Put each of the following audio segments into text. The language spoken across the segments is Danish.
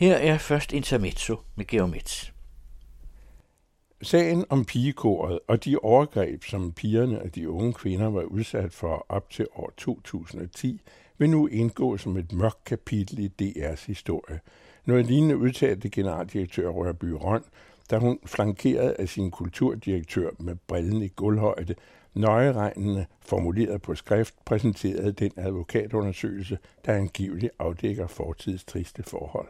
Her er først intermezzo med Geomets. Sagen om pigekoret og de overgreb, som pigerne og de unge kvinder var udsat for op til år 2010, vil nu indgå som et mørkt kapitel i DR's historie. Noget lignende udtalte generaldirektør Rørby Røn, da hun flankerede af sin kulturdirektør med brillen i gulvhøjde, nøjeregnende formuleret på skrift, præsenterede den advokatundersøgelse, der angiveligt afdækker fortidstriste forhold.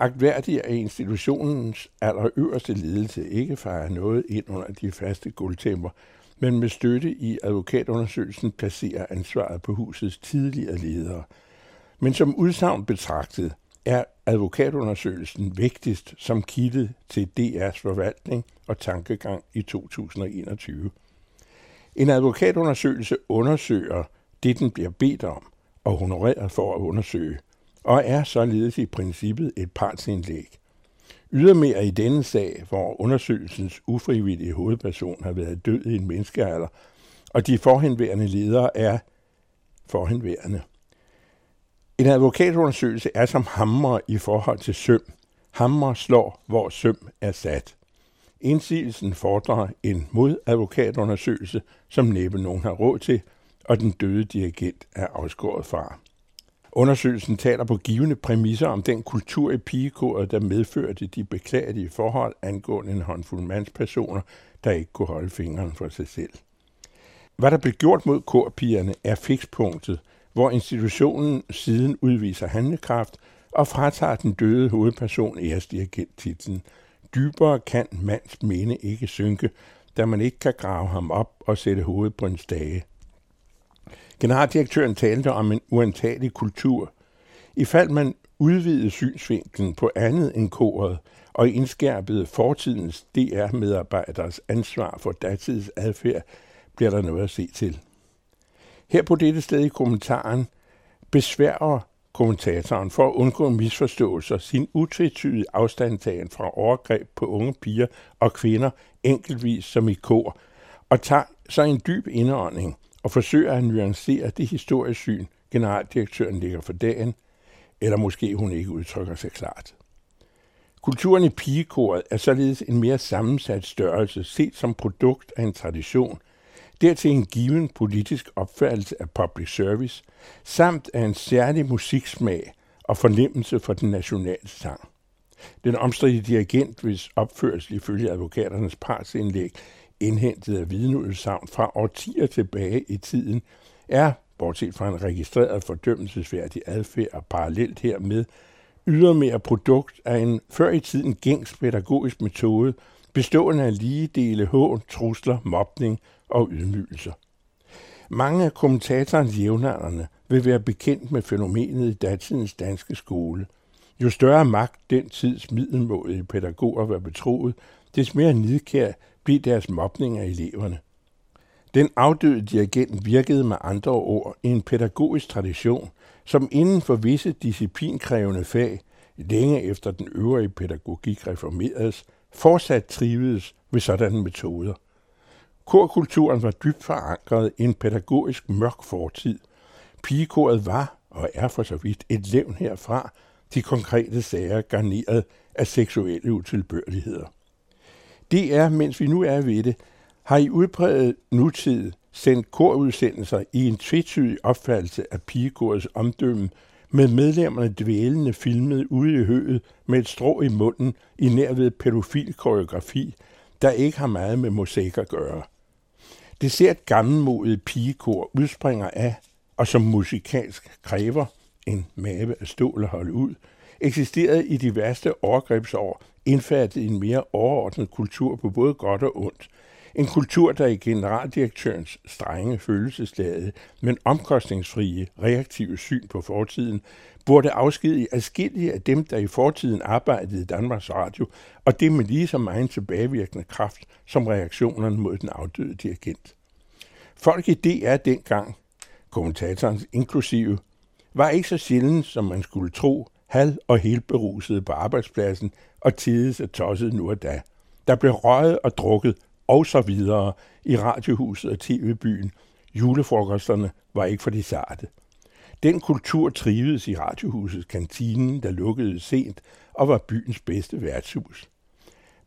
Agtværdigt er institutionens allerøverste ledelse ikke fejrer noget ind under de faste guldtæmper, men med støtte i advokatundersøgelsen placerer ansvaret på husets tidligere ledere. Men som udsagn betragtet er advokatundersøgelsen vigtigst som kilde til DR's forvaltning og tankegang i 2021. En advokatundersøgelse undersøger det, den bliver bedt om og honoreret for at undersøge, og er således i princippet et partsindlæg. Ydermere i denne sag, hvor undersøgelsens ufrivillige hovedperson har været død i en menneskealder, og de forhenværende ledere er forhenværende. En advokatundersøgelse er som hammer i forhold til søm. Hammer slår, hvor søm er sat. Indsigelsen fordrer en modadvokatundersøgelse, som næppe nogen har råd til, og den døde dirigent er afskåret fra. Undersøgelsen taler på givende præmisser om den kultur i pigekoret, der medførte de beklagelige forhold angående en håndfuld mandspersoner, der ikke kunne holde fingeren for sig selv. Hvad der blev gjort mod korpigerne er fikspunktet, hvor institutionen siden udviser handlekraft og fratager den døde hovedperson æresdirigent-titlen. Dybere kan mands mene ikke synke, da man ikke kan grave ham op og sætte hovedet på en stage. Generaldirektøren talte om en uantagelig kultur. I fald man udvidede synsvinklen på andet end koret og indskærpede fortidens DR-medarbejderes ansvar for datidens adfærd, bliver der noget at se til. Her på dette sted i kommentaren besværer kommentatoren for at undgå misforståelser sin utvetydige afstandtagen fra overgreb på unge piger og kvinder enkeltvis som i kor, og tager så en dyb indånding og forsøger at nuancere det historiske syn, generaldirektøren ligger for dagen, eller måske hun ikke udtrykker sig klart. Kulturen i pigekoret er således en mere sammensat størrelse, set som produkt af en tradition, dertil en given politisk opfattelse af public service, samt af en særlig musiksmag og fornemmelse for den nationale sang. Den omstridte dirigent, hvis opførsel ifølge advokaternes partsindlæg indhentet af vidneudsagn fra årtier tilbage i tiden, er, bortset fra en registreret fordømmelsesværdig adfærd og parallelt hermed, ydermere produkt af en før i tiden gængs pædagogisk metode, bestående af lige dele hån, trusler, mobning og ydmygelser. Mange af kommentatorens jævnaldrende vil være bekendt med fænomenet i datidens danske skole. Jo større magt den tids middelmådige pædagoger var betroet, des mere nidkær blev deres mobning af eleverne. Den afdøde dirigent virkede med andre ord i en pædagogisk tradition, som inden for visse disciplinkrævende fag, længe efter den øvrige pædagogik reformeredes, fortsat trivedes ved sådanne metoder. Korkulturen var dybt forankret i en pædagogisk mørk fortid. Pigekoret var og er for så vidt et levn herfra, de konkrete sager garneret af seksuelle utilbørligheder. Det er, mens vi nu er ved det, har i udpræget nutid sendt korudsendelser i en tvetydig opfattelse af pigekorets omdømme, med medlemmerne dvælende filmet ude i høet med et strå i munden i nærved pædofil koreografi, der ikke har meget med mosaik at gøre. Det ser et gammelmodigt pigekor udspringer af, og som musikalsk kræver en mave af stål at holde ud, eksisterede i de værste overgrebsår indfattet en mere overordnet kultur på både godt og ondt. En kultur, der i generaldirektørens strenge følelseslade, men omkostningsfrie, reaktive syn på fortiden, burde afskedige adskillige af dem, der i fortiden arbejdede i Danmarks Radio, og det med lige så meget tilbagevirkende kraft som reaktionerne mod den afdøde dirigent. Folk i DR dengang, kommentatorens inklusive, var ikke så sjældent, som man skulle tro, halv- og helt beruset på arbejdspladsen og tides at tosset nu og da. Der blev røget og drukket og så videre i radiohuset og tv-byen. Julefrokosterne var ikke for de sarte. Den kultur trivedes i radiohuset kantinen, der lukkede sent og var byens bedste værtshus.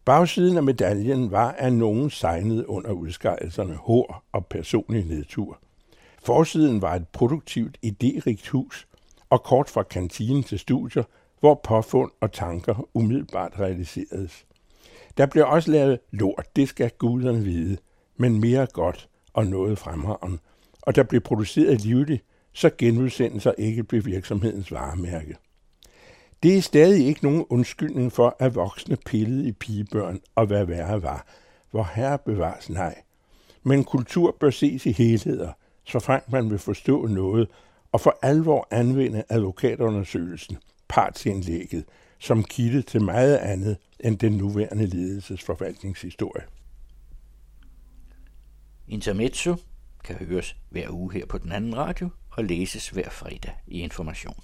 Bagsiden af medaljen var, at nogen sejnede under udskejelserne hår og personlig nedtur. Forsiden var et produktivt, idérigt hus, og kort fra kantinen til studier, hvor påfund og tanker umiddelbart realiseredes. Der blev også lavet lort, det skal guderne vide, men mere godt og noget fremragende, og der blev produceret livligt, så genudsendelser ikke blev virksomhedens varemærke. Det er stadig ikke nogen undskyldning for, at voksne pillede i pigebørn og hvad værre var. Hvor herre bevares nej. Men kultur bør ses i helheder, så frem man vil forstå noget, og for alvor anvende advokatundersøgelsen, partsindlægget, som kilde til meget andet end den nuværende ledelses forvaltningshistorie. Intermezzo kan høres hver uge her på den anden radio og læses hver fredag i Information.